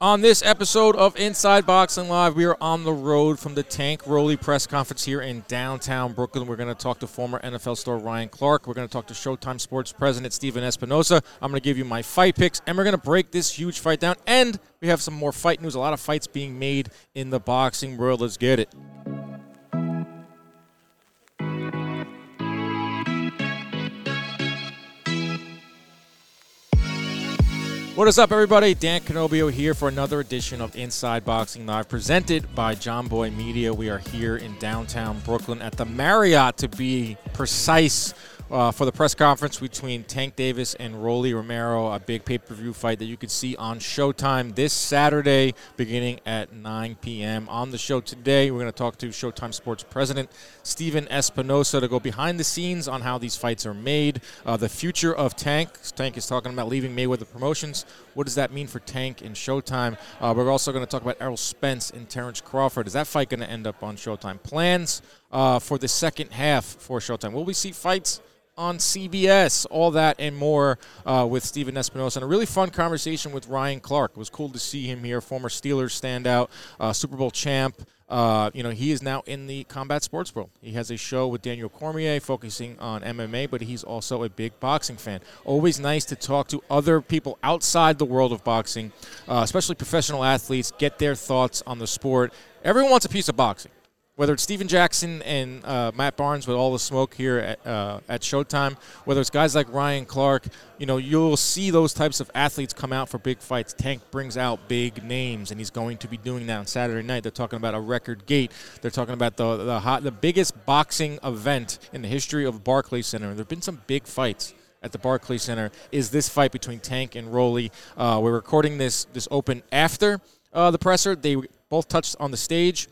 On this episode of Inside Boxing Live, we are on the road from the Tank Rolly press conference here in downtown Brooklyn. We're going to talk to former NFL star Ryan Clark. We're going to talk to Showtime Sports president Stephen Espinoza. I'm going to give you my fight picks, and we're going to break this huge fight down. And we have some more fight news. A lot of fights being made in the boxing world. Let's get it. What is up, everybody? Dan Canobbio here for another edition of Inside Boxing Live, presented by Jomboy Media. We are here in downtown Brooklyn at the Marriott, to be precise, uh, for the press conference between Tank Davis and Rolly Romero, a big pay per view fight that you can see on Showtime this Saturday, beginning at 9 p.m. On the show today, we're going to talk to Showtime Sports President Stephen Espinoza to go behind the scenes on how these fights are made, uh, the future of Tank. Tank is talking about leaving Mayweather Promotions. What does that mean for Tank and Showtime? Uh, we're also going to talk about Errol Spence and Terrence Crawford. Is that fight going to end up on Showtime? Plans uh, for the second half for Showtime. Will we see fights? On CBS. All that and more uh, with Stephen Espinoza. And a really fun conversation with Ryan Clark. It was cool to see him here, former Steelers standout, uh, Super Bowl champ. Uh, you know, he is now in the combat sports world. He has a show with Daniel Cormier focusing on MMA, but he's also a big boxing fan. Always nice to talk to other people outside the world of boxing, uh, especially professional athletes, get their thoughts on the sport. Everyone wants a piece of boxing whether it's Stephen Jackson and uh, Matt Barnes with all the smoke here at, uh, at Showtime, whether it's guys like Ryan Clark, you know, you'll see those types of athletes come out for big fights. Tank brings out big names, and he's going to be doing that on Saturday night. They're talking about a record gate. They're talking about the the, hot, the biggest boxing event in the history of Barclays Center. There have been some big fights at the Barclays Center. Is this fight between Tank and Rolly? Uh, we're recording this this open after uh, the presser. They both touched on the stage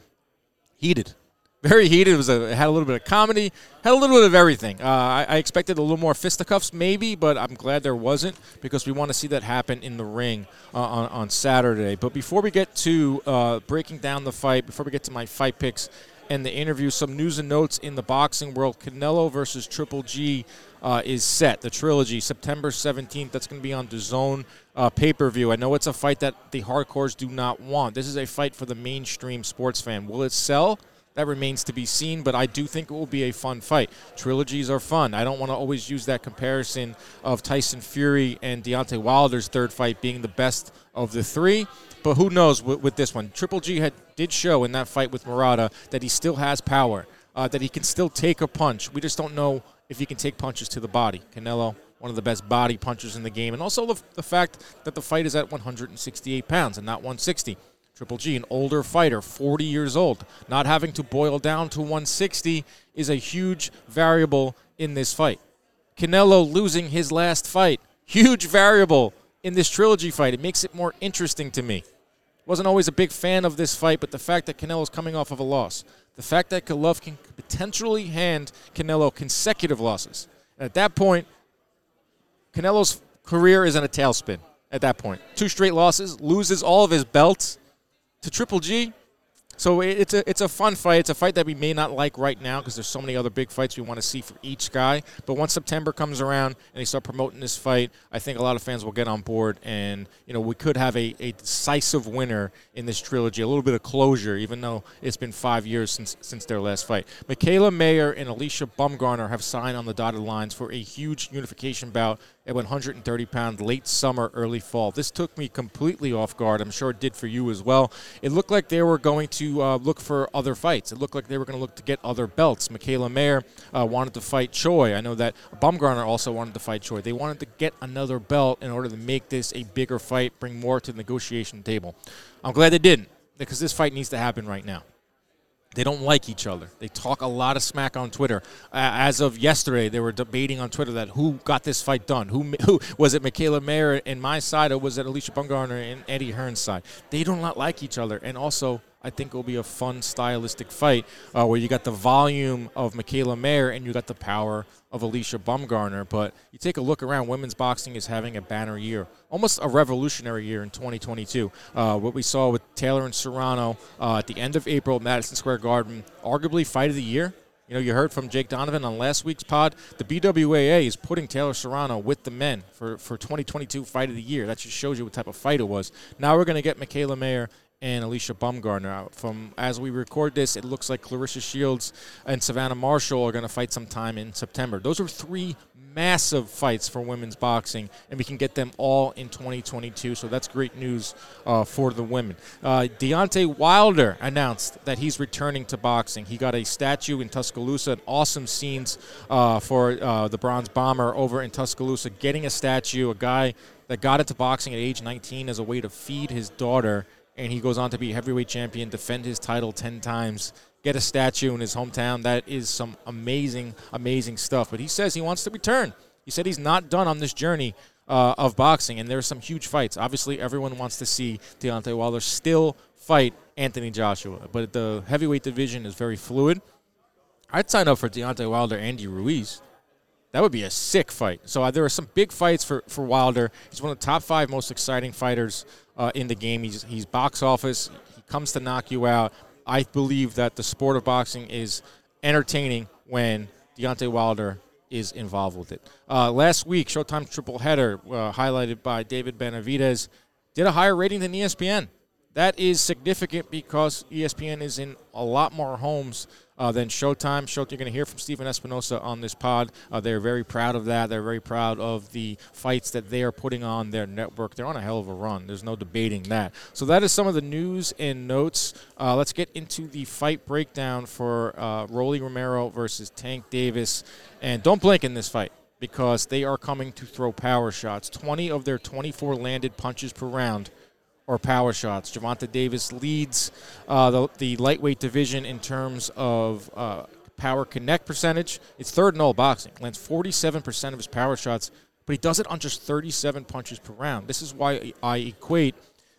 heated. Very heated. It was a, it had a little bit of comedy, had a little bit of everything. Uh, I, I, expected a little more fisticuffs, maybe, but I'm glad there wasn't because we want to see that happen in the ring uh, on, on Saturday. But before we get to uh, breaking down the fight, before we get to my fight picks and the interview, some news and notes in the boxing world. Canelo versus Triple G uh, is set. The trilogy, September 17th. That's going to be on DAZN uh, pay per view. I know it's a fight that the hardcores do not want. This is a fight for the mainstream sports fan. Will it sell? That remains to be seen, but I do think it will be a fun fight. Trilogies are fun. I don't want to always use that comparison of Tyson Fury and Deontay Wilder's third fight being the best of the three. But who knows with, with this one? Triple G had did show in that fight with Murata that he still has power, uh, that he can still take a punch. We just don't know if he can take punches to the body. Canelo, one of the best body punchers in the game, and also the, the fact that the fight is at 168 pounds and not 160. Triple G, an older fighter, 40 years old, not having to boil down to 160 is a huge variable in this fight. Canelo losing his last fight, huge variable in this trilogy fight. It makes it more interesting to me. Wasn't always a big fan of this fight, but the fact that Canelo's coming off of a loss, the fact that Golovkin could potentially hand Canelo consecutive losses. At that point, Canelo's career is in a tailspin. At that point, two straight losses, loses all of his belts to Triple G. So it's a it's a fun fight. It's a fight that we may not like right now because there's so many other big fights we want to see for each guy. But once September comes around and they start promoting this fight, I think a lot of fans will get on board, and you know we could have a, a decisive winner in this trilogy, a little bit of closure, even though it's been five years since since their last fight. Mikaela Mayer and Alycia Baumgardner have signed on the dotted lines for a huge unification bout at 130 pounds late summer, early fall. This took me completely off guard. I'm sure it did for you as well. It looked like they were going to uh, look for other fights. It looked like they were going to look to get other belts. Mikaela Mayer uh, wanted to fight Choi. I know that Baumgardner also wanted to fight Choi. They wanted to get another belt in order to make this a bigger fight, bring more to the negotiation table. I'm glad they didn't because this fight needs to happen right now. They don't like each other. They talk a lot of smack on Twitter. Uh, as of yesterday, they were debating on Twitter that who got this fight done. Who, who was it? Mikaela Mayer in my side, or was it Alycia Baumgardner and Eddie Hearn's side? They do not like each other, and also I think it will be a fun stylistic fight uh, where you got the volume of Mikaela Mayer and you got the power of Alycia Baumgardner. But you take a look around, women's boxing is having a banner year, almost a revolutionary year in 2022. Uh, what we saw with Taylor and Serrano uh, at the end of April, Madison Square Garden, arguably fight of the year You know, you heard from Jake Donovan on last week's pod. The BWAA is putting Taylor Serrano with the men for, for 2022 Fight of the Year. That just shows you what type of fight it was. Now we're going to get Mikaela Mayer and Alycia Baumgardner out. From as we record this, it looks like Claressa Shields and Savannah Marshall are going to fight sometime in September. Those are three massive fights for women's boxing, and we can get them all in 2022. So that's great news uh, for the women. Uh, Deontay Wilder announced that he's returning to boxing. He got a statue in Tuscaloosa, and awesome scenes uh, for uh, the Bronze Bomber over in Tuscaloosa, getting a statue, a guy that got into boxing at age 19 as a way to feed his daughter and he goes on to be heavyweight champion, defend his title 10 times, get a statue in his hometown. That is some amazing, amazing stuff. But he says he wants to return. He said he's not done on this journey uh, of boxing, and there's some huge fights. Obviously, everyone wants to see Deontay Wilder still fight Anthony Joshua, but the heavyweight division is very fluid. I'd sign up for Deontay Wilder, Andy Ruiz. That would be a sick fight. So uh, there are some big fights for, for Wilder. He's one of the top five most exciting fighters uh, in the game. He's, he's box office. He comes to knock you out. I believe that the sport of boxing is entertaining when Deontay Wilder is involved with it. Uh, last week, Showtime triple header, uh, highlighted by David Benavidez, did a higher rating than ESPN. That is significant because ESPN is in a lot more homes uh, than Showtime. Showtime, you're going to hear from Stephen Espinoza on this pod. Uh, they're very proud of that. They're very proud of the fights that they are putting on their network. They're on a hell of a run. There's no debating that. So that is some of the news and notes. Uh, let's get into the fight breakdown for uh, Rolly Romero versus Tank Davis. And don't blink in this fight because they are coming to throw power shots. 20 of their 24 landed punches per round or power shots. Gervonta Davis leads uh, the, the lightweight division in terms of uh, power connect percentage. It's third in all boxing. Lands 47% of his power shots, but he does it on just 37 punches per round. This is why I equate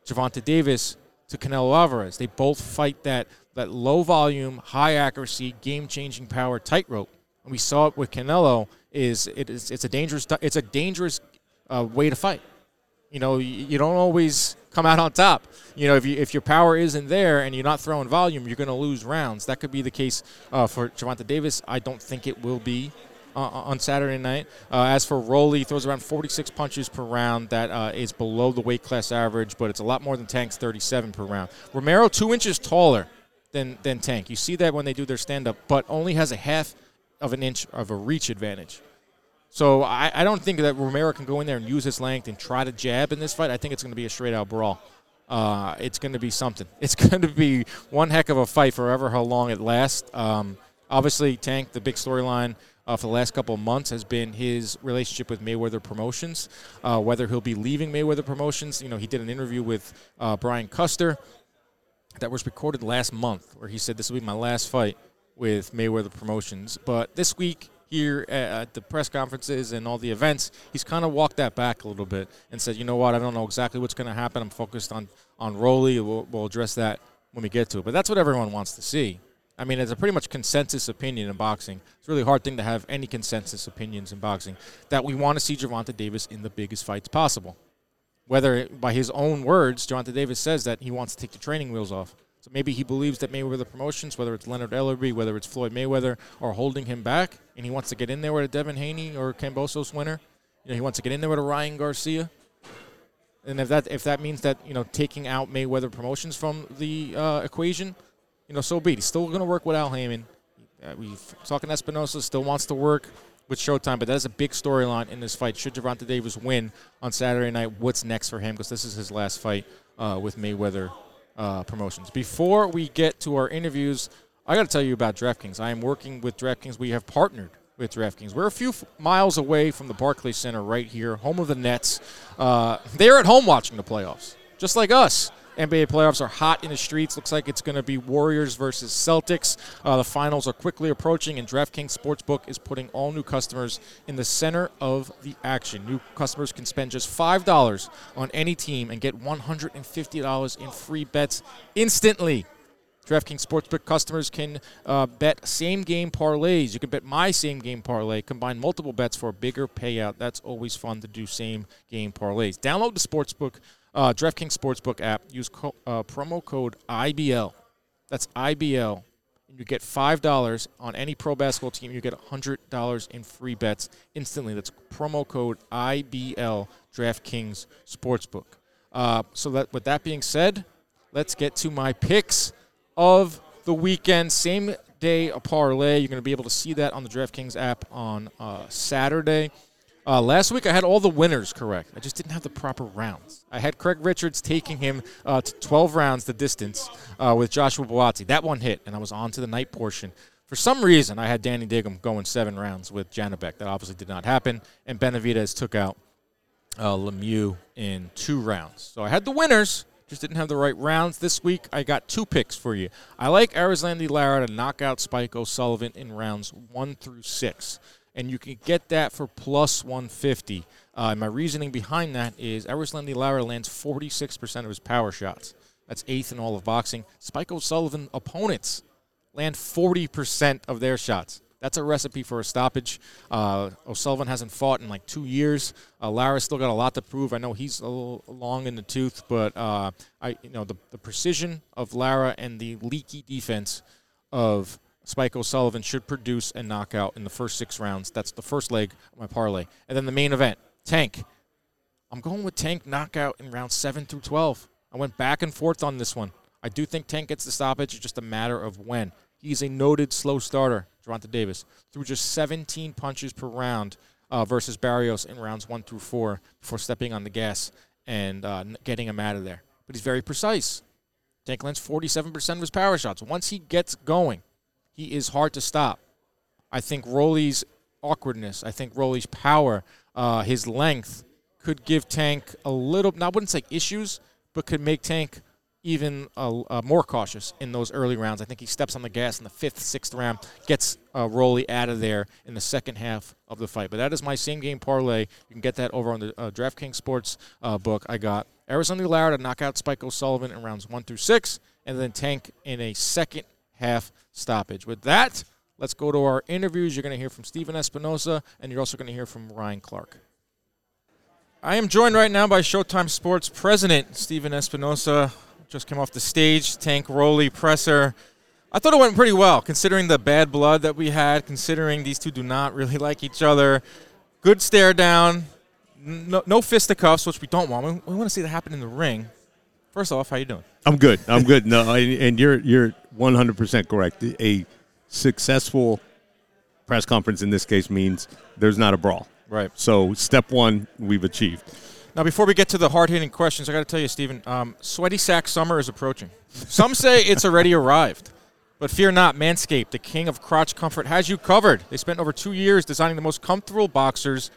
Gervonta Davis to Canelo Alvarez. They both fight that, that low volume, high accuracy, game changing power tightrope. And we saw it with Canelo. Is it is it's a dangerous it's a dangerous uh, way to fight. You know, you don't always come out on top. You know, if you if your power isn't there and you're not throwing volume, you're going to lose rounds. That could be the case uh, for Gervonta Davis. I don't think it will be. Uh, on Saturday night. Uh, as for he throws around 46 punches per round. That uh, is below the weight class average, but it's a lot more than Tank's 37 per round. Romero, two inches taller than, than Tank. You see that when they do their stand up, but only has a half of an inch of a reach advantage. So I, I don't think that Romero can go in there and use his length and try to jab in this fight. I think it's going to be a straight out brawl. Uh, it's going to be something. It's going to be one heck of a fight forever how long it lasts. Um, obviously, Tank, the big storyline uh, for the last couple of months has been his relationship with Mayweather Promotions. Uh, whether he'll be leaving Mayweather Promotions, you know, he did an interview with uh, Brian Custer that was recorded last month where he said this will be my last fight with Mayweather Promotions. But this week here at the press conferences and all the events, he's kind of walked that back a little bit and said, you know what, I don't know exactly what's going to happen. I'm focused on on Rolly. We'll, we'll address that when we get to it. But that's what everyone wants to see. I mean, it's a pretty much consensus opinion in boxing. It's a really hard thing to have any consensus opinions in boxing that we want to see Gervonta Davis in the biggest fights possible. Whether by his own words, Gervonta Davis says that he wants to take the training wheels off. So maybe he believes that Mayweather Promotions, whether it's Leonard Ellerbe, whether it's Floyd Mayweather, are holding him back, and he wants to get in there with a Devin Haney or Kambosos winner. You know, he wants to get in there with a Ryan Garcia. And if that if that means that you know taking out Mayweather Promotions from the uh, equation, you know, so be it. He's still going to work with Al Haymon. Uh, we talking Espinoza still wants to work with Showtime, but that is a big storyline in this fight. Should Gervonta Davis win on Saturday night, what's next for him? Because this is his last fight uh, with Mayweather uh, promotions. Before we get to our interviews, I got to tell you about DraftKings. I am working with DraftKings. We have partnered with DraftKings. We're a few f- miles away from the Barclays Center right here, home of the Nets. Uh, they're at home watching the playoffs, just like us. NBA playoffs are hot in the streets. Looks like it's going to be Warriors versus Celtics. Uh, the finals are quickly approaching, and DraftKings Sportsbook is putting all new customers in the center of the action. New customers can spend just $5 on any team and get $150 in free bets instantly. DraftKings Sportsbook customers can uh, bet same game parlays. You can bet my same game parlay, combine multiple bets for a bigger payout. That's always fun to do same game parlays. Download the Sportsbook uh, DraftKings Sportsbook app. Use co- uh, promo code IBL. That's IBL and you get $5 on any pro basketball team. You get $100 in free bets instantly. That's promo code IBL DraftKings Sportsbook. Uh, so that with that being said, let's get to my picks of the weekend. Same day a parlay. You're going to be able to see that on the DraftKings app on uh, Saturday. Uh, last week I had all the winners correct. I just didn't have the proper rounds. I had Craig Richards taking him uh, to 12 rounds the distance uh, with Joshua Buatsi. That one hit, and I was on to the night portion. For some reason, I had Danny Dignum going seven rounds with Janibek. That obviously did not happen. And Benavidez took out uh, Lemieux in two rounds. So I had the winners, just didn't have the right rounds. This week, I got two picks for you. I like Erislandy Lara to knock out Spike O'Sullivan in rounds one through six and you can get that for plus 150. Uh, my reasoning behind that is Erislandy Lara lands 46% of his power shots. That's eighth in all of boxing. Spike O'Sullivan opponents land 40% of their shots. That's a recipe for a stoppage. Uh, O'Sullivan hasn't fought in like two years. Uh, Lara's still got a lot to prove. I know he's a little long in the tooth, but uh, I, you know, the, the precision of Lara and the leaky defense of Spike O'Sullivan should produce a knockout in the first six rounds. That's the first leg of my parlay. And then the main event, Tank. I'm going with Tank knockout in round 7 through 12. I went back and forth on this one. I do think Tank gets the stoppage. It's just a matter of when. He's a noted slow starter, Gervonta Davis, threw just 17 punches per round uh, versus Barrios in rounds 1 through 4 before stepping on the gas and uh, getting him out of there. But he's very precise. Tank lands 47% of his power shots. Once he gets going, he is hard to stop. I think Rolly's awkwardness, I think Rolly's power, uh, his length could give Tank a little, I wouldn't say issues, but could make Tank even uh, uh, more cautious in those early rounds. I think he steps on the gas in the fifth, sixth round, gets uh, out of there in the second half of the fight. But that is my same game parlay. You can get that over on the uh, DraftKings Sports uh, book. I got Erislandy Lara to knock out Spike O'Sullivan in rounds one through six, and then Tank in a second half stoppage. With that, let's go to our interviews. You're going to hear from Stephen Espinoza, and you're also going to hear from Ryan Clark. I am joined right now by Showtime Sports president Stephen Espinoza. Just came off the stage, Tank Rolly presser. I thought it went pretty well, considering the bad blood that we had, considering these two do not really like each other. Good stare down, no, no fisticuffs, which we don't want. We, we want to see that happen in the ring. First off, how you doing? I'm good. I'm good. No, and you're you're 100 percent correct. A successful press conference in this case means there's not a brawl. Right. So step one, we've achieved. Now, before we get to the hard hitting questions, I got to tell you, Stephen, um, sweaty sack summer is approaching. Some say it's already arrived. But fear not, Manscaped, the king of crotch comfort, has you covered. They spent over two years designing the most comfortable boxers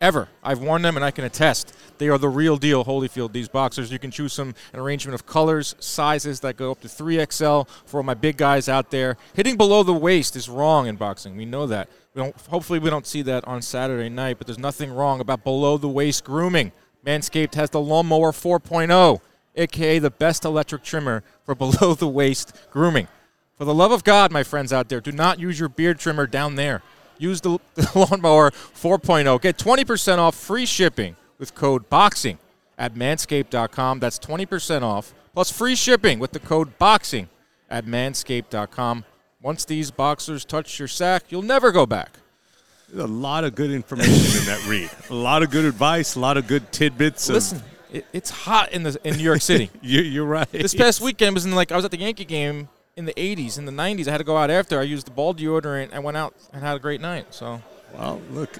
ever. I've worn them and I can attest. They are the real deal, Holyfield, these boxers. You can choose some an arrangement of colors, sizes that go up to 3XL for my big guys out there. Hitting below the waist is wrong in boxing. We know that. We don't, hopefully, we don't see that on Saturday night, but there's nothing wrong about below the waist grooming. Manscaped has the Lawnmower 4.0, aka the best electric trimmer for below the waist grooming. For the love of God, my friends out there, do not use your beard trimmer down there. Use the, Lawnmower 4.0. Get 20% off free shipping with code BOXING at manscaped.com. That's 20% off plus free shipping with the code BOXING at manscaped.com. Once these boxers touch your sack, you'll never go back. There's a lot of good information in that read. A lot of good advice, a lot of good tidbits. Listen, it, it's hot in the in New York City. you, are right. This past weekend was in like I was at the Yankee game in the 80s, in the 90s. I had to go out after. I used the ball deodorant. I went out and had a great night. So, well, look,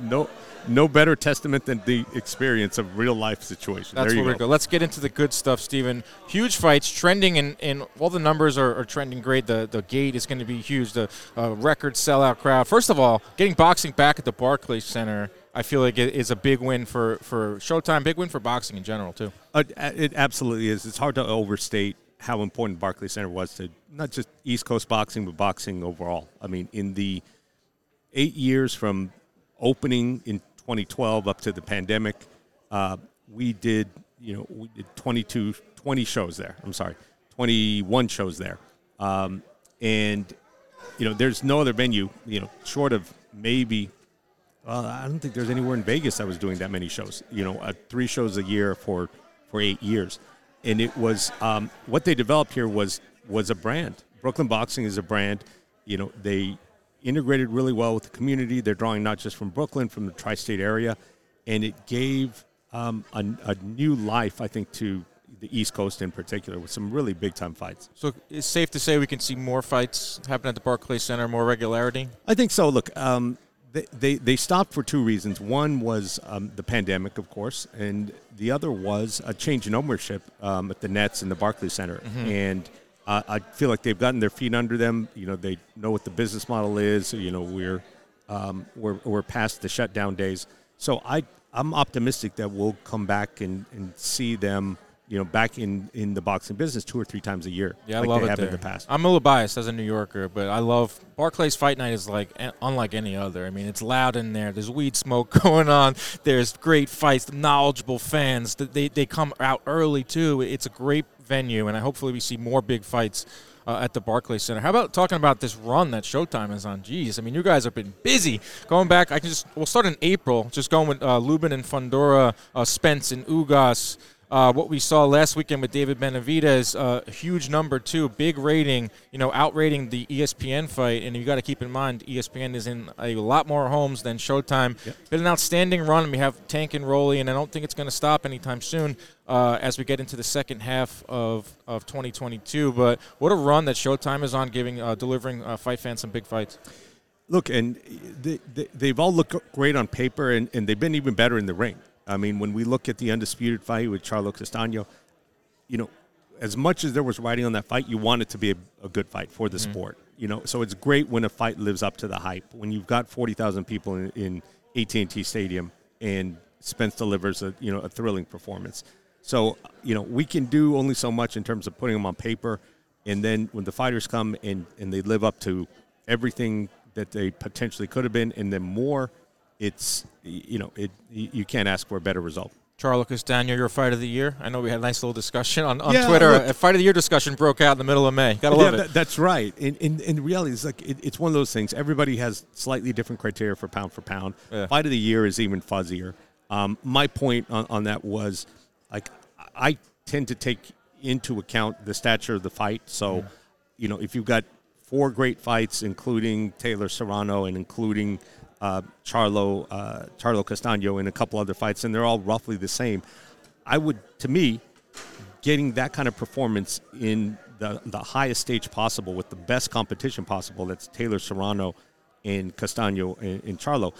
no, no better testament than the experience of real life situation. That's where we go. Let's get into the good stuff, Stephen. Huge fights, trending, and in, in, all the numbers are, are, trending great. The the gate is going to be huge. The uh, record sellout crowd. First of all, getting boxing back at the Barclays Center. I feel like it is a big win for, for Showtime, big win for boxing in general, too. Uh, it absolutely is. It's hard to overstate how important Barclays Center was to not just East Coast boxing, but boxing overall. I mean, in the eight years from opening in 2012 up to the pandemic, uh, we did, you know, we did 22, 20 shows there. I'm sorry, 21 shows there. Um, and, you know, there's no other venue, you know, short of maybe, well, I don't think there's anywhere in Vegas that was doing that many shows, you know, uh, three shows a year for, for eight years and it was um, what they developed here was was a brand. Brooklyn Boxing is a brand. You know, they integrated really well with the community. They're drawing not just from Brooklyn, from the tri-state area, and it gave um, a, a new life, I think, to the East Coast in particular, with some really big time fights. So it's safe to say we can see more fights happen at the Barclays Center, more regularity. I think so. Look, um, they, they, they stopped for two reasons. One was um, the pandemic, of course, and the other was a change in ownership um, at the Nets and the Barclays Center. And uh, I feel like they've gotten their feet under them. You know, they know what the business model is. You know, we're um, we're, we're past the shutdown days. So I I'm optimistic that we'll come back and, and see them. You know, back in, in the boxing business two or three times a year. Yeah, like I love they it have there. in the past. I'm a little biased as a New Yorker, but I love Barclays Fight Night is like unlike any other. I mean, it's loud in there. There's weed smoke going on. There's great fights, knowledgeable fans. Th- They they come out early too. It's a great venue, and I hopefully we see more big fights. Uh, at the Barclays Center. How about talking about this run that Showtime is on? Jeez, I mean, you guys have been busy. Going back, I can just we'll start in April. Just going with uh, Lubin and Fundora, uh, Spence and Ugas. Uh, what we saw last weekend with David Benavidez, uh, a huge number too, big rating, you know, outrating the ESPN fight. And you got to keep in mind, ESPN is in a lot more homes than Showtime. Been an outstanding run. We have Tank and Rolly, and I don't think it's going to stop anytime soon uh, as we get into the second half of, of 2022. But what a run that Showtime is on, giving uh, delivering uh, fight fans some big fights. Look, and they, they, they've all looked great on paper, and, and they've been even better in the ring. I mean, when we look at the undisputed fight with Charlo Castano, you know, as much as there was writing on that fight, you want it to be a, a good fight for the mm-hmm. sport. You know, so it's great when a fight lives up to the hype. When you've got forty thousand people in, in AT&T Stadium and Spence delivers a you know a thrilling performance. So you know we can do only so much in terms of putting them on paper, and then when the fighters come and and they live up to everything that they potentially could have been, and then more, it's you know it you can't ask for a better result. Charlo Castano, your fight of the year. I know we had a nice little discussion on, on Yeah, Twitter. look- a fight of the year discussion broke out in the middle of May. Gotta love yeah, it. that- that's right. In, in, in reality, it's like it, it's one of those things. Everybody has slightly different criteria for pound for pound. Yeah. Fight of the year is even fuzzier. Um, my point on, on that was, like, I tend to take into account the stature of the fight. So, you know, if you've got four great fights, including Taylor Serrano and including uh, Charlo uh, Charlo Castano and a couple other fights, and they're all roughly the same. I would, to me, getting that kind of performance in the, the highest stage possible with the best competition possible that's Taylor Serrano and Castano and, and Charlo.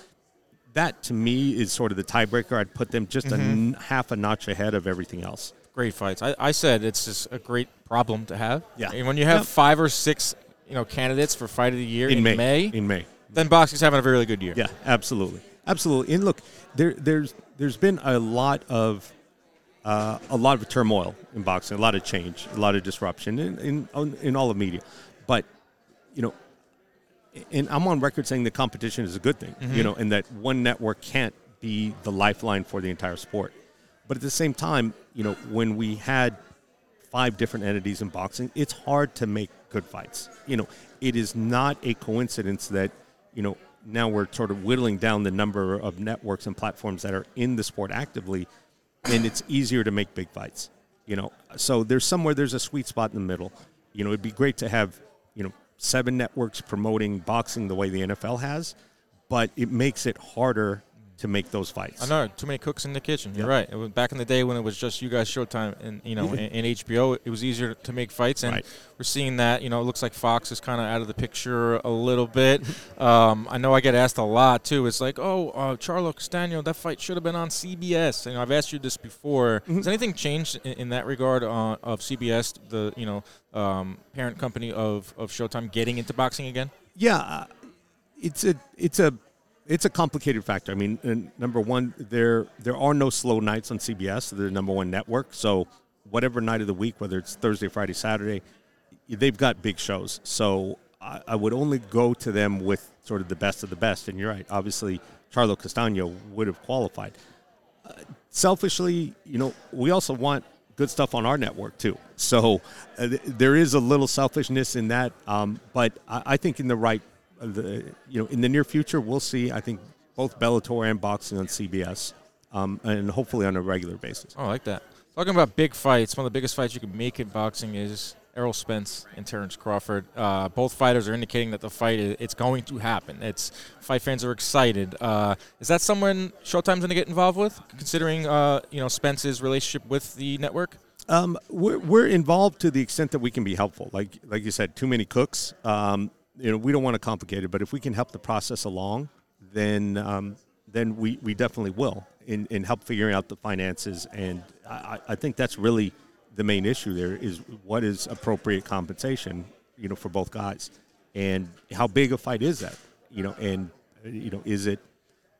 That to me is sort of the tiebreaker. I'd put them just a n- half a notch ahead of everything else. Great fights. I, I said it's just a great problem to have. Yeah. And when you have Yep. five or six, you know, candidates for fight of the year in, In May. May, In May. Then boxing's having a really good year. Yeah, absolutely, absolutely. And look, there, there's there's been a lot of uh, a lot of turmoil in boxing, a lot of change, a lot of disruption in in, in all of media. But you know, and I'm on record saying the competition is a good thing. You know, and that one network can't be the lifeline for the entire sport. But at the same time, you know, when we had five different entities in boxing, it's hard to make good fights. You know, it is not a coincidence that, you know, now we're sort of whittling down the number of networks and platforms that are in the sport actively, and it's easier to make big fights. You know, so there's somewhere there's a sweet spot in the middle. You know, it'd be great to have, you know, seven networks promoting boxing the way the NFL has, but it makes it harder to make those fights. I know too many cooks in the kitchen. You're right. It was back in the day when it was just you guys Showtime and you know and, and HBO. It was easier to make fights, and Right. we're seeing that. You know, it looks like Fox is kind of out of the picture a little bit. um, I know I get asked a lot too. It's like, oh, uh, Charlo Castano, that fight should have been on CBS. You know, I've asked you this before. Mm-hmm. Has anything changed in, in that regard uh, of CBS, the you know um, parent company of of Showtime, getting into boxing again? Yeah, uh, it's a it's a it's a complicated factor. I mean, number one, there there are no slow nights on CBS. They're the number one network, so whatever night of the week, whether it's Thursday, Friday, Saturday, they've got big shows. So I, I would only go to them with sort of the best of the best. And you're right, obviously, Charlo Castano would have qualified. Uh, selfishly, you know, we also want good stuff on our network too. So uh, th- there is a little selfishness in that, um, but I, I think in the right, the you know, in the near future, we'll see. I think both Bellator and boxing on CBS, um, and hopefully on a regular basis. Oh, I like that. Talking about big fights, one of the biggest fights you can make in boxing is Errol Spence and Terrence Crawford. Uh, both fighters are indicating that the fight is, it's going to happen. It's fight fans are excited. Uh, is that someone Showtime's going to get involved with, considering uh, you know Spence's relationship with the network? Um, we're, we're involved to the extent that we can be helpful. Like like you said, too many cooks. Um, you know, we don't want to complicate it, but if we can help the process along, then um, then we, we definitely will in, in help figuring out the finances. And I, I think that's really the main issue there is what is appropriate compensation, you know, for both guys, and how big a fight is that, you know, and you know, is it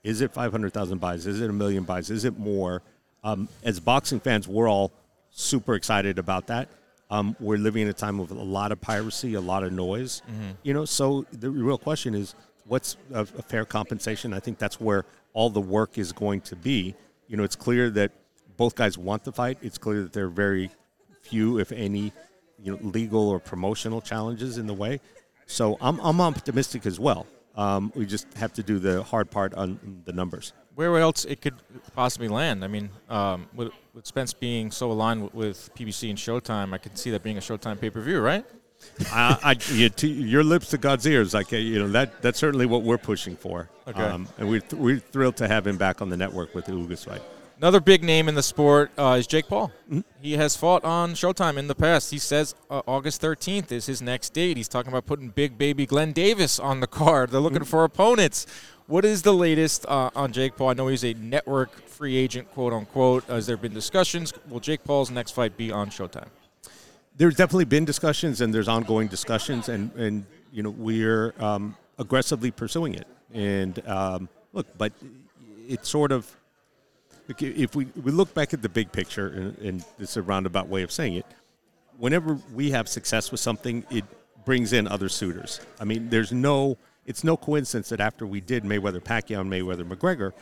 is it five hundred thousand buys? Is it a million buys? Is it more? Um, as boxing fans, we're all super excited about that. Um, we're living in a time of a lot of piracy, a lot of noise, mm-hmm. you know. So the real question is, what's a, a, fair compensation? I think that's where all the work is going to be. You know, it's clear that both guys want the fight. It's clear that there are very few, if any, you know, legal or promotional challenges in the way. So I'm, I'm optimistic as well. Um, we just have to do the hard part on the numbers. Where else it could possibly land? I mean, um, with, with, Spence being so aligned with, with, PBC and Showtime, I could see that being a Showtime pay per view, right? I, I, you, to, your lips to God's ears, like you know that that's certainly what we're pushing for. Okay. Um, and we're, th- we're thrilled to have him back on the network with the Ugas fight. Another big name in the sport uh, is Jake Paul. Mm-hmm. He has fought on Showtime in the past. He says uh, August 13th is his next date. He's talking about putting big baby Glenn Davis on the card. They're looking mm-hmm. for opponents. What is the latest uh, on Jake Paul? I know he's a network free agent, quote unquote. Has there been discussions? Will Jake Paul's next fight be on Showtime? There's definitely been discussions, and there's ongoing discussions, and and you know we're um, aggressively pursuing it. And um, look, but it's sort of if we, we look back at the big picture, and, and it's a roundabout way of saying it, whenever we have success with something, it brings in other suitors. I mean, there's no, it's no coincidence that after we did Mayweather Pacquiao and Mayweather McGregor,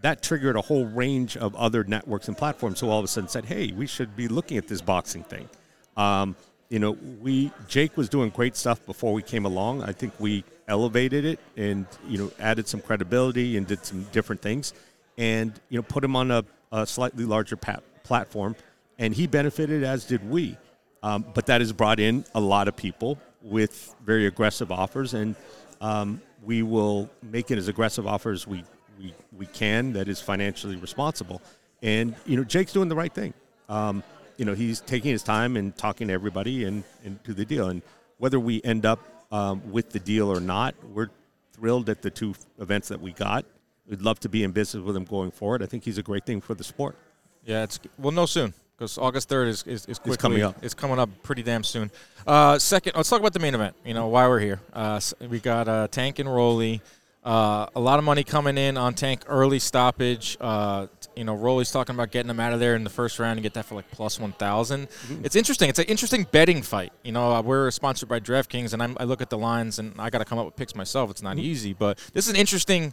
that triggered a whole range of other networks and platforms who all of a sudden said, hey, we should be looking at this boxing thing. Um, you know, we Jake was doing great stuff before we came along. I think we elevated it and you know added some credibility and did some different things and you know put him on a, a slightly larger pat- platform, and he benefited as did we. Um, but that has brought in a lot of people with very aggressive offers, and um, we will make it as aggressive offers we, we we can that is financially responsible. And you know, Jake's doing the right thing. Um, you know, he's taking his time and talking to everybody and, and to the deal. And whether we end up um, with the deal or not, we're thrilled at the two events that we got. We'd love to be in business with him going forward. I think he's a great thing for the sport. Yeah, it's we'll know soon because August third is is, is quickly, it's coming up. It's coming up pretty damn soon. Uh, second, let's talk about the main event. You know why we're here. Uh, we got uh, Tank and Rolly. Uh, a lot of money coming in on Tank early stoppage. Uh, you know, Rolly's talking about getting him out of there in the first round and get that for like plus 1,000. Mm-hmm. It's interesting. It's an interesting betting fight. You know, uh, we're sponsored by DraftKings, and I'm, i look at the lines, and I got to come up with picks myself. It's not mm-hmm. easy, but this is an interesting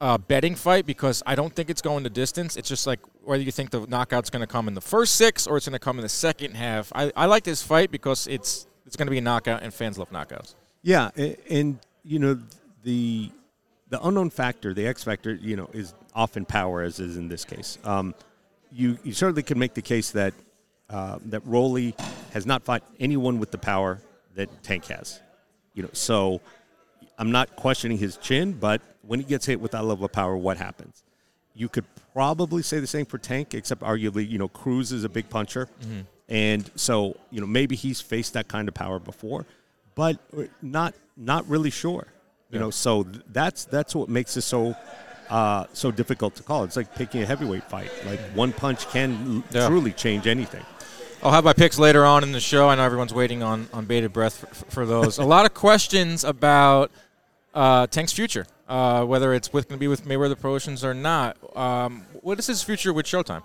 uh, betting fight because I don't think it's going the distance. It's just like whether you think the knockout's going to come in the first six or it's going to come in the second half. I, I like this fight because it's it's going to be a knockout and fans love knockouts. Yeah, and, and you know the the unknown factor, the X factor, you know, is often power, as is in this case. Um, you you certainly could make the case that uh, that Rolly has not fought anyone with the power that Tank has. You know, so I'm not questioning his chin, but when he gets hit with that level of power, what happens? You could probably say the same for Tank, except arguably, you know, Cruz is a big puncher. Mm-hmm. And so, you know, maybe he's faced that kind of power before, but not not really sure. You yeah. know, so that's that's what makes it so uh, so difficult to call. It's like picking a heavyweight fight. Like one punch can yeah. truly change anything. I'll have my picks later on in the show. I know everyone's waiting on, on bated breath for, for those. a lot of questions about uh, Tank's future, uh, whether it's going to be with Mayweather Promotions or not. Um, what is his future with Showtime?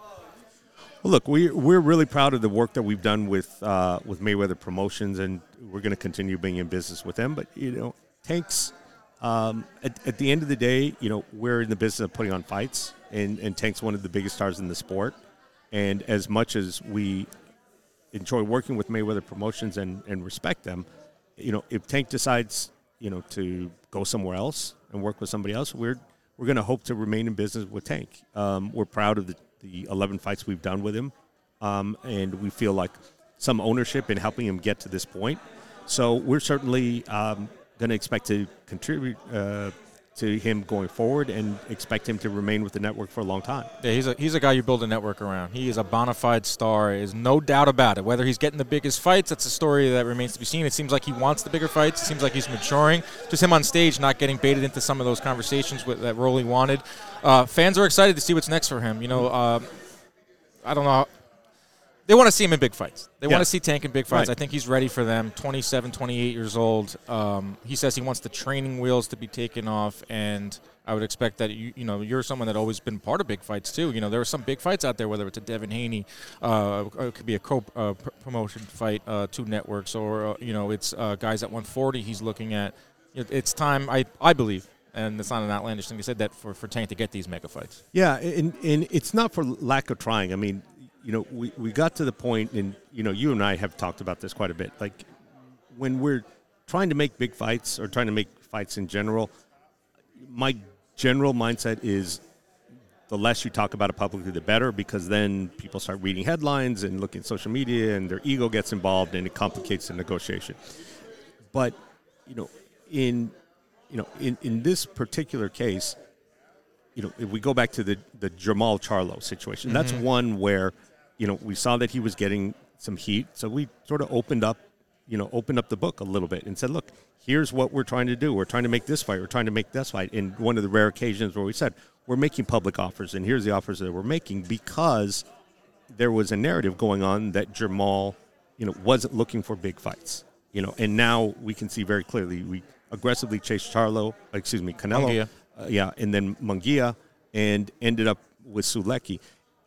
Well, look, we we're really proud of the work that we've done with uh, with Mayweather Promotions, and we're going to continue being in business with them. But you know, Tank's um, at, at, the end of the day, you know, we're in the business of putting on fights, and, and Tank's one of the biggest stars in the sport. And as much as we enjoy working with Mayweather Promotions and, and respect them, you know, if Tank decides, you know, to go somewhere else and work with somebody else, we're we're going to hope to remain in business with Tank. Um, we're proud of the, the 11 fights we've done with him, um, and we feel like some ownership in helping him get to this point. So we're certainly um, going to expect to contribute uh, to him going forward and expect him to remain with the network for a long time. Yeah, he's a he's a guy you build a network around. He is a bona fide star. Is no doubt about it. Whether he's getting the biggest fights, that's a story that remains to be seen. It seems like he wants the bigger fights. It seems like he's maturing. Just him on stage, not getting baited into some of those conversations with, that Rolly wanted. Uh, fans are excited to see what's next for him. You know, uh, I don't know. They want to see him in big fights. They Yeah. want to see Tank in big fights. Right. I think he's ready for them. 27, 28 years old. Um, he says he wants the training wheels to be taken off, and I would expect that you, you know you're someone that always been part of big fights too. You know there are some big fights out there, whether it's a Devin Haney, uh, it could be a co uh, pr- promotion fight, uh, two networks, or uh, you know it's uh, guys at 140 he's looking at. It's time, I I believe, and it's not an outlandish thing to say that for, for Tank to get these mega fights. Yeah, and, and it's not for lack of trying. I mean, you know, we, we got to the point, and, you know, you and I have talked about this quite a bit. Like, when we're trying to make big fights or trying to make fights in general, my general mindset is the less you talk about it publicly, the better, because then people start reading headlines and looking at social media, and their ego gets involved, and it complicates the negotiation. But, you know, in you know, in, in this particular case, you know, if we go back to the, the Jermall Charlo situation, that's mm-hmm. one where, you know, we saw that he was getting some heat. So we sort of opened up, you know, opened up the book a little bit and said, look, here's what we're trying to do. We're trying to make this fight. We're trying to make this fight. And one of the rare occasions where we said, we're making public offers, and here's the offers that we're making because there was a narrative going on that Jermall, you know, wasn't looking for big fights. You know, and now we can see very clearly we aggressively chased Charlo, excuse me, Canelo, uh, yeah, and then Munguia, and ended up with Sulecki,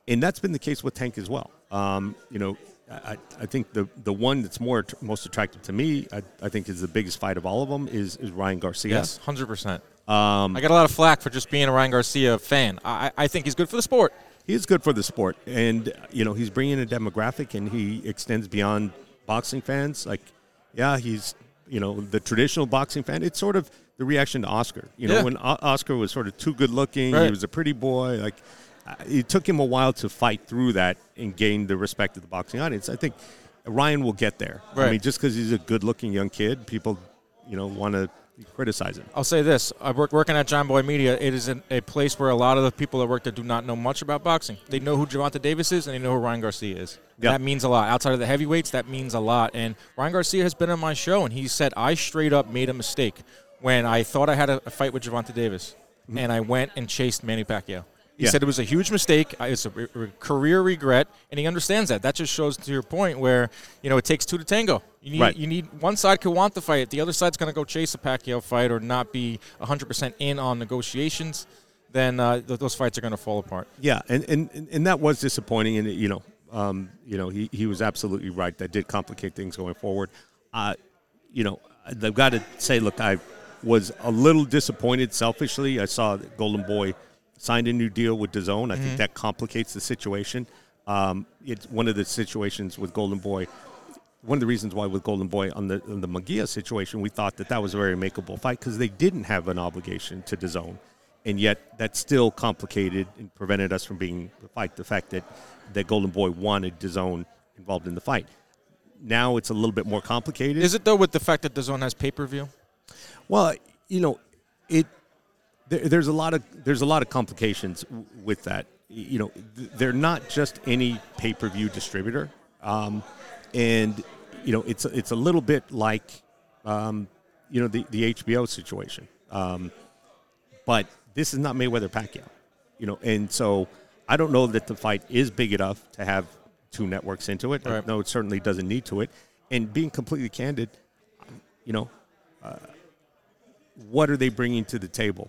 and that's been the case with Tank as well. Um, you know, I, I think the the one that's more most attractive to me, I, I think, is the biggest fight of all of them is is Ryan Garcia. Yes, hundred percent. I got a lot of flack for just being a Ryan Garcia fan. I, I think he's good for the sport. he is good for the sport, and you know he's bringing a demographic, and he extends beyond boxing fans. Like, yeah, he's you know the traditional boxing fan. It's sort of the reaction to Oscar. You know, Yeah. when o- Oscar was sort of too good looking, Right. he was a pretty boy. Like, it took him a while to fight through that and gain the respect of the boxing audience. I think Ryan will get there. I mean, just because he's a good looking young kid, people, you know, want to criticize him. I'll say this: I work working at Jomboy Media. It is an, a place where a lot of the people that work there do not know much about boxing. They know who Gervonta Davis is, and they know who Ryan Garcia is. Yeah. That means a lot. Outside of the heavyweights, that means a lot. And Ryan Garcia has been on my show, and he said I straight up made a mistake when I thought I had a, a fight with Gervonta Davis, mm-hmm. and I went and chased Manny Pacquiao. He Yeah. said it was a huge mistake. It's a re- re- career regret, and he understands that. That just shows to your point where you know it takes two to tango. You need Right. you need one side could want the fight, the other side's going to go chase a Pacquiao fight or not be 100 percent in on negotiations. Then uh, th- those fights are going to fall apart. Yeah, and, and, and that was disappointing, and you know, um, you know, he, he was absolutely right. That did complicate things going forward. Uh, you know, I've got to say, look, I was a little disappointed selfishly. I saw Golden Boy signed a new deal with DAZN. I think that complicates the situation. Um, it's one of the situations with Golden Boy. One of the reasons why with Golden Boy on the on the Munguia situation, we thought that that was a very makeable fight because they didn't have an obligation to DAZN, and yet that still complicated and prevented us from being the fight. The fact that that Golden Boy wanted DAZN involved in the fight. Now it's a little bit more complicated. Is it though with the fact that DAZN has pay per view? Well, you know, it there, there's a lot of there's a lot of complications w- with that. You know, th- they're not just any pay per view distributor, um, and you know, it's it's a little bit like um, you know the the HBO situation, um, but this is not Mayweather Pacquiao, you know, and so I don't know that the fight is big enough to have two networks into it. Right. No, it certainly doesn't need to it. And being completely candid, you know, what are they bringing to the table?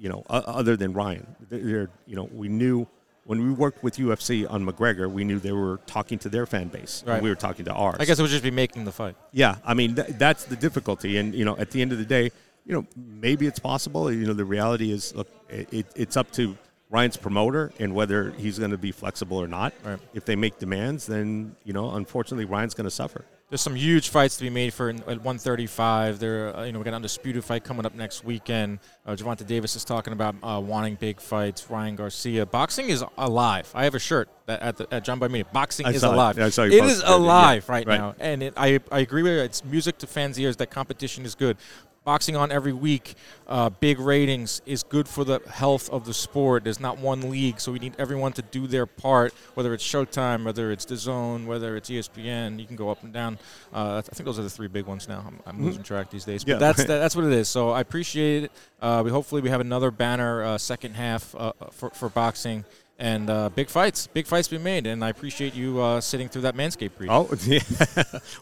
You know, other than Ryan, they're, you know we knew when we worked with UFC on McGregor, we knew they were talking to their fan base. and Right. we were talking to ours. I guess it would just be making the fight. Yeah, I mean th- that's the difficulty, and you know, at the end of the day, you know, maybe it's possible. You know, the reality is, look, it, it's up to Ryan's promoter and whether he's going to be flexible or not. Right. If they make demands, then you know, unfortunately, Ryan's going to suffer. There's some huge fights to be made for at 135. There, uh, you know, we got an undisputed fight coming up next weekend. Uh, Gervonta Davis is talking about uh, wanting big fights. Ryan Garcia. Boxing is alive. I have a shirt that, at the at Jomboy Media. Boxing I is alive. I saw you it posted is it, yeah. alive right, Right. now, and it, I I agree with you. It's music to fans' ears that competition is good. Boxing on every week, uh, big ratings is good for the health of the sport. There's not one league, so we need everyone to do their part. Whether it's Showtime, whether it's DAZN, whether it's ESPN, you can go up and down. Uh, I think those are the three big ones now. I'm, I'm losing track these days, but Yeah. that's that, that's what it is. So I appreciate it. Uh, we hopefully we have another banner uh, second half uh, for for boxing. And uh, big fights, big fights be made, and I appreciate you uh, sitting through that Manscaped brief. Oh, yeah.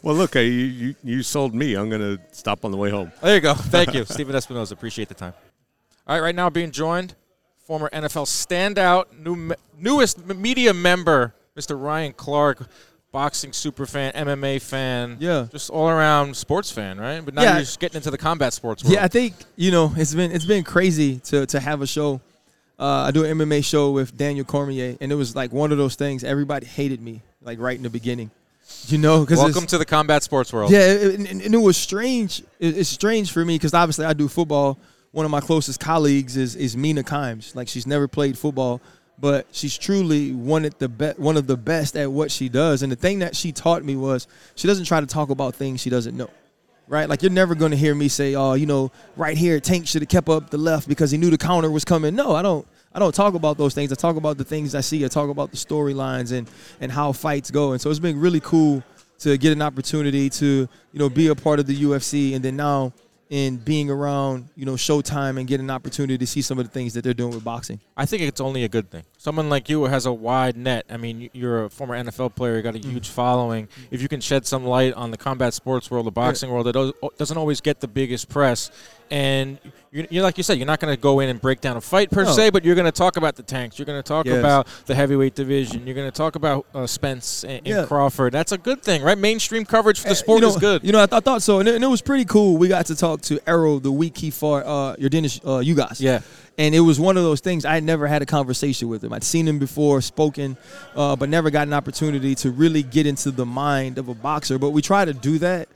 well, look, uh, you, you you sold me. I'm going to stop on the way home. There you go. Thank you, Stephen Espinoza. Appreciate the time. All right, right now being joined, former NFL standout, new me- newest media member, Mr. Ryan Clark, boxing super fan, MMA fan, Yeah. just all around sports fan, right? But now Yeah. you're just getting into the combat sports world. Yeah, I think you know it's been it's been crazy to to have a show. Uh, I do an MMA show with Daniel Cormier, and it was like one of those things. Everybody hated me like right in the beginning, you know. Because Welcome to the combat sports world. yeah, it, and, and it was strange. It, it's strange for me because obviously I do football. One of my closest colleagues is is Mina Kimes. Like she's never played football, but she's truly one of the be- one of the best at what she does. And the thing that she taught me was she doesn't try to talk about things she doesn't know. Right, like you're never going to hear me say, "Oh, you know, right here, Tank should have kept up the left because he knew the counter was coming." No, I don't. I don't talk about those things. I talk about the things I see. I talk about the storylines and and how fights go. And so it's been really cool to get an opportunity to you know be a part of the UFC, and then now in being around you know Showtime and get an opportunity to see some of the things that they're doing with boxing. I think it's only a good thing. Someone like you has a wide net. I mean, you're a former NFL player. You got a mm-hmm. huge following. If you can shed some light on the combat sports world, the boxing world, that doesn't always get the biggest press. And you're, you're like you said, you're not going to go in and break down a fight per No. se, but you're going to talk about the tanks. You're going to talk Yes. about the heavyweight division. You're going to talk about uh, Spence and, and Yeah. Crawford. That's a good thing, right? Mainstream coverage for the Uh, sport you know, is good. You know, I, th- I thought so, and it, and it was pretty cool. We got to talk to Errol the week he fought uh, Yordenis, uh, you guys. yeah. And it was one of those things I had never had a conversation with him. I'd seen him before, spoken, uh, but never got an opportunity to really get into the mind of a boxer. But we try to do that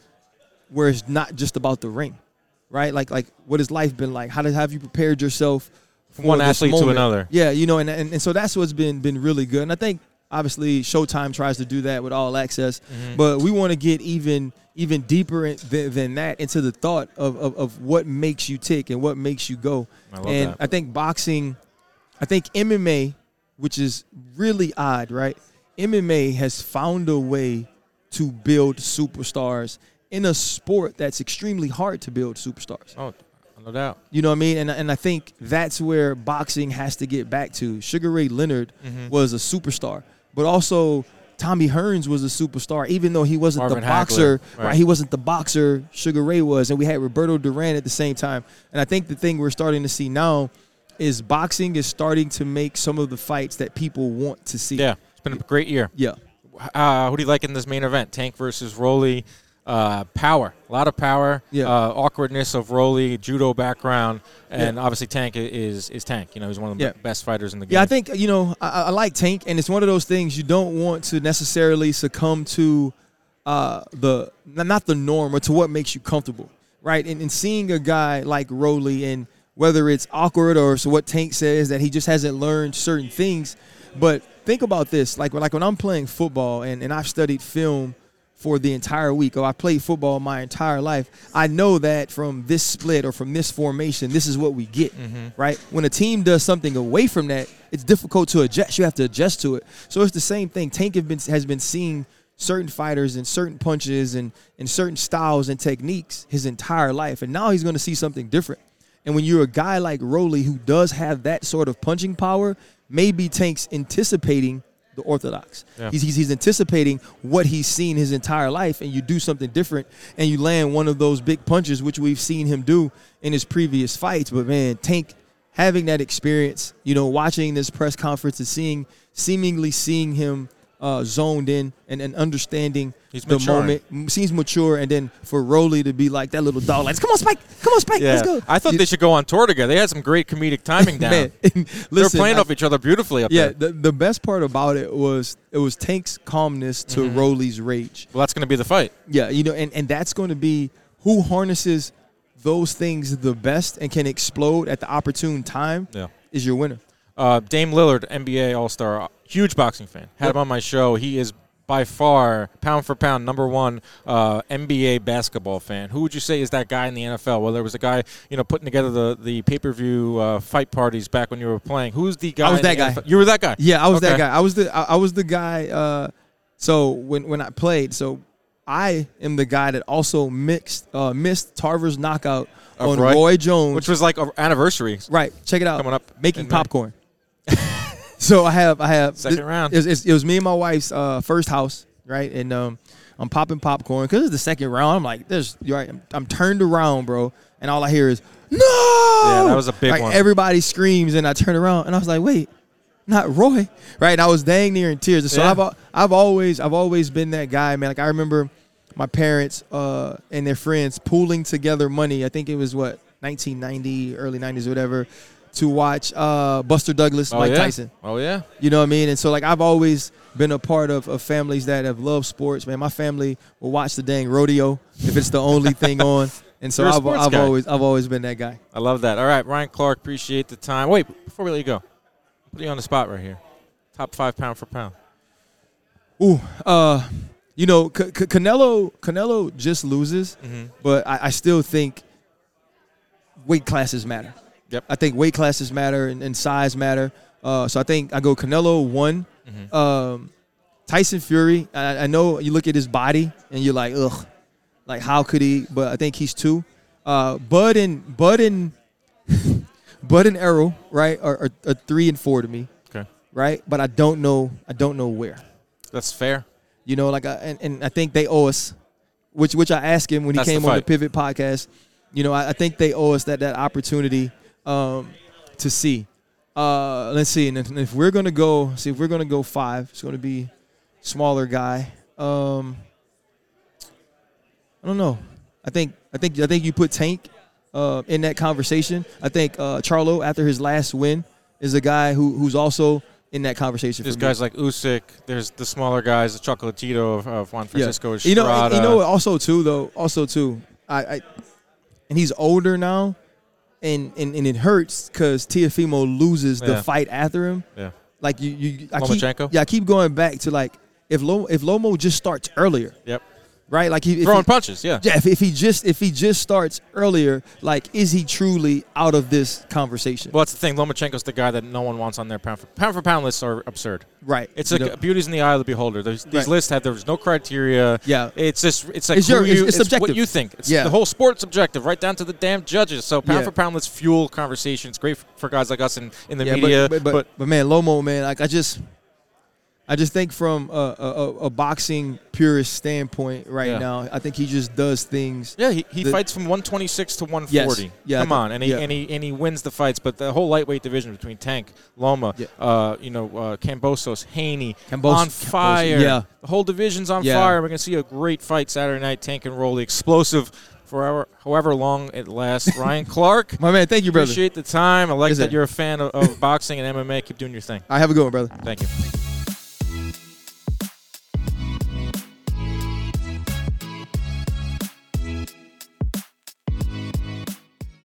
where it's not just about the ring, right? Like, like what has life been like? How did have you prepared yourself From one athlete to another. Yeah, you know, and, and and so that's what's been been really good. And I think obviously Showtime tries to do that with all access, Mm-hmm. but we want to get even even deeper in, than, than that into the thought of, of of what makes you tick and what makes you go. I love and that. I think boxing, I think MMA, which is really odd, right? MMA has found a way to build superstars in a sport that's extremely hard to build superstars. Oh, no doubt. You know what I mean? And, and I think that's where boxing has to get back to. Sugar Ray Leonard Mm-hmm. was a superstar, but also Tommy Hearns was a superstar, even though he wasn't Marvin the boxer. right. Right. He wasn't the boxer Sugar Ray was. And we had Roberto Duran at the same time. And I think the thing we're starting to see now is boxing is starting to make some of the fights that people want to see. Yeah, it's been a great year. Yeah. Uh, who do you like in this main event? Tank versus Rolly. Uh, power, a lot of power. Yeah. Uh, awkwardness of Rolly, judo background, and obviously Tank is is Tank. You know, he's one of the Yeah. best fighters in the game. Yeah, I think you know I, I like Tank, and it's one of those things you don't want to necessarily succumb to uh, the not the norm or to what makes you comfortable, right? And, and seeing a guy like Rolly, and whether it's awkward or so what Tank says that he just hasn't learned certain things, but think about this: like like when I'm playing football and, and I've studied film for the entire week, or I played football my entire life, I know that from this split or from this formation, this is what we get, mm-hmm. right? When a team does something away from that, it's difficult to adjust. You have to adjust to it. So it's the same thing. Tank have been, has been seeing certain fighters and certain punches and, and certain styles and techniques his entire life, and now he's going to see something different. And when you're a guy like Rolly who does have that sort of punching power, maybe Tank's anticipating the orthodox. Yeah. He's, he's, he's anticipating what he's seen his entire life, and you do something different, and you land one of those big punches, which we've seen him do in his previous fights. But man, Tank having that experience, you know, watching this press conference and seeing, seemingly seeing him uh, zoned in and, and understanding He's the maturing. moment. Seems mature, and then for Rolly to be like that little dog, like, come on, Spike, come on, Spike, let's go. I thought You- they should go on tour together. They had some great comedic timing down. Man, they were listen, playing I- off each other beautifully up Yeah, there. the, the best part about it was it was Tank's calmness to Mm-hmm. Rolly's rage. Well, that's going to be the fight. Yeah, you know, and, and that's going to be who harnesses those things the best and can explode at the opportune time Yeah. is your winner. Uh, Dame Lillard, NBA All Star, huge boxing fan. Had Yep. him on my show. He is by far, pound for pound, number one uh, NBA basketball fan. Who would you say is that guy in the NFL? Well, there was a guy, you know, putting together the, the pay per view uh, fight parties back when you were playing. Who's the guy? I was that guy. NFL? You were that guy. Yeah, I was that guy. I was the I, I was the guy. Uh, so when when I played, so I am the guy that also mixed uh, missed Tarver's knockout Of on Roy? Roy, Jones. Which was like an anniversary. right. Check it out. Coming up making popcorn. May. So I have I have Second it- round. It was, it was me and my wife's uh, first house, right? And um, I'm popping popcorn because it's the second round. I'm like, there's you're right. I'm, I'm turned around, bro, and all I hear is no. Yeah, that was a big Like, one. Everybody screams, and I turn around, and I was like, wait. Not Roy, right? And I was dang near in tears. And so Yeah. I've I've always I've always been that guy, man. Like I remember my parents uh, and their friends pooling together money. I think it was what 1990, early 90s, or whatever, to watch uh, Buster Douglas, Oh, Mike yeah? Tyson. Oh, yeah. You know what I mean? And so like I've always been a part of, of families that have loved sports. Man, my family will watch the dang rodeo if it's the only thing on. And so I've, I've always I've always been that guy. I love that. All right, Ryan Clark, appreciate the time. Wait, before we let you go, put you on the spot right here. Top five pound for pound. Ooh, uh, you know, C- C- Canelo Canelo just loses, Mm-hmm. but I, I still think weight classes matter. Yep. I think weight classes matter and, and size matter. Uh, so I think I go Canelo one. Mhm. Um, Tyson Fury. I, I know you look at his body and you're like, ugh, like how could he? But I think he's two. Uh, Bud and Bud and Bud and Errol, right, are, are, are three and four to me, Okay, right? But I don't know. I don't know where. that's fair. You know, like I, and, and I think they owe us, which which I asked him when he That's the came on the. Pivot podcast. You know, I, I think they owe us that that opportunity um, to see. Uh, let's see, and if, and if we're gonna go, see if we're gonna go five, it's gonna be smaller guy. Um, I don't know. I think I think I think you put Tank uh, in that conversation. I think uh, Charlo after his last win is a guy who who's also in that conversation. There's for me. guys like Usyk. There's the smaller guys, the Chocolatito of, of Juan Francisco You know, you know, also too though, also too, I, I and he's older now, and and, and it hurts because Teofimo loses Yeah. the fight after him. Yeah. Like you, you, I keep, Lomachenko? yeah, I keep going back to like if Lomo, if Lomo just starts earlier, Yep. Right? Like he, Throwing he, punches, yeah. yeah, if, if he just if he just starts earlier, like is he truly out of this conversation? Well, that's the thing. Lomachenko's the guy that no one wants on their pound for pound for pound lists are absurd. right. It's like know? beauty's in the eye of the beholder. There's, these Right. lists have there's no criteria. Yeah. It's just it's like It's your- you, it's- it's what subjective. you think. It's Yeah. the whole sport's subjective, right down to the damn judges. So pound Yeah. for pound, let's fuel conversation. It's great for guys like us in, in the yeah, media. but, but, but, but man, Lomo, man, like I just, I just think from a, a, a- boxing purist standpoint right Yeah. now, I think he just does things. yeah, he, he the- fights from 126 to 140. Yeah, Come think- on, and he, yeah. and he and he wins the fights. But the whole lightweight division between Tank, Loma, Yeah. uh, you know, uh, Kambosos, Haney, Kambos- on Kambosos, fire. yeah. the whole division's on fire. We're gonna see a great fight Saturday night. Tank and Rolly, explosive. For however, long it lasts, Ryan Clark. My man, thank you, brother. Appreciate the time. I like Yes, that sir. you're a fan of, of boxing and MMA. Keep doing your thing. I have a good one, brother. Thank you.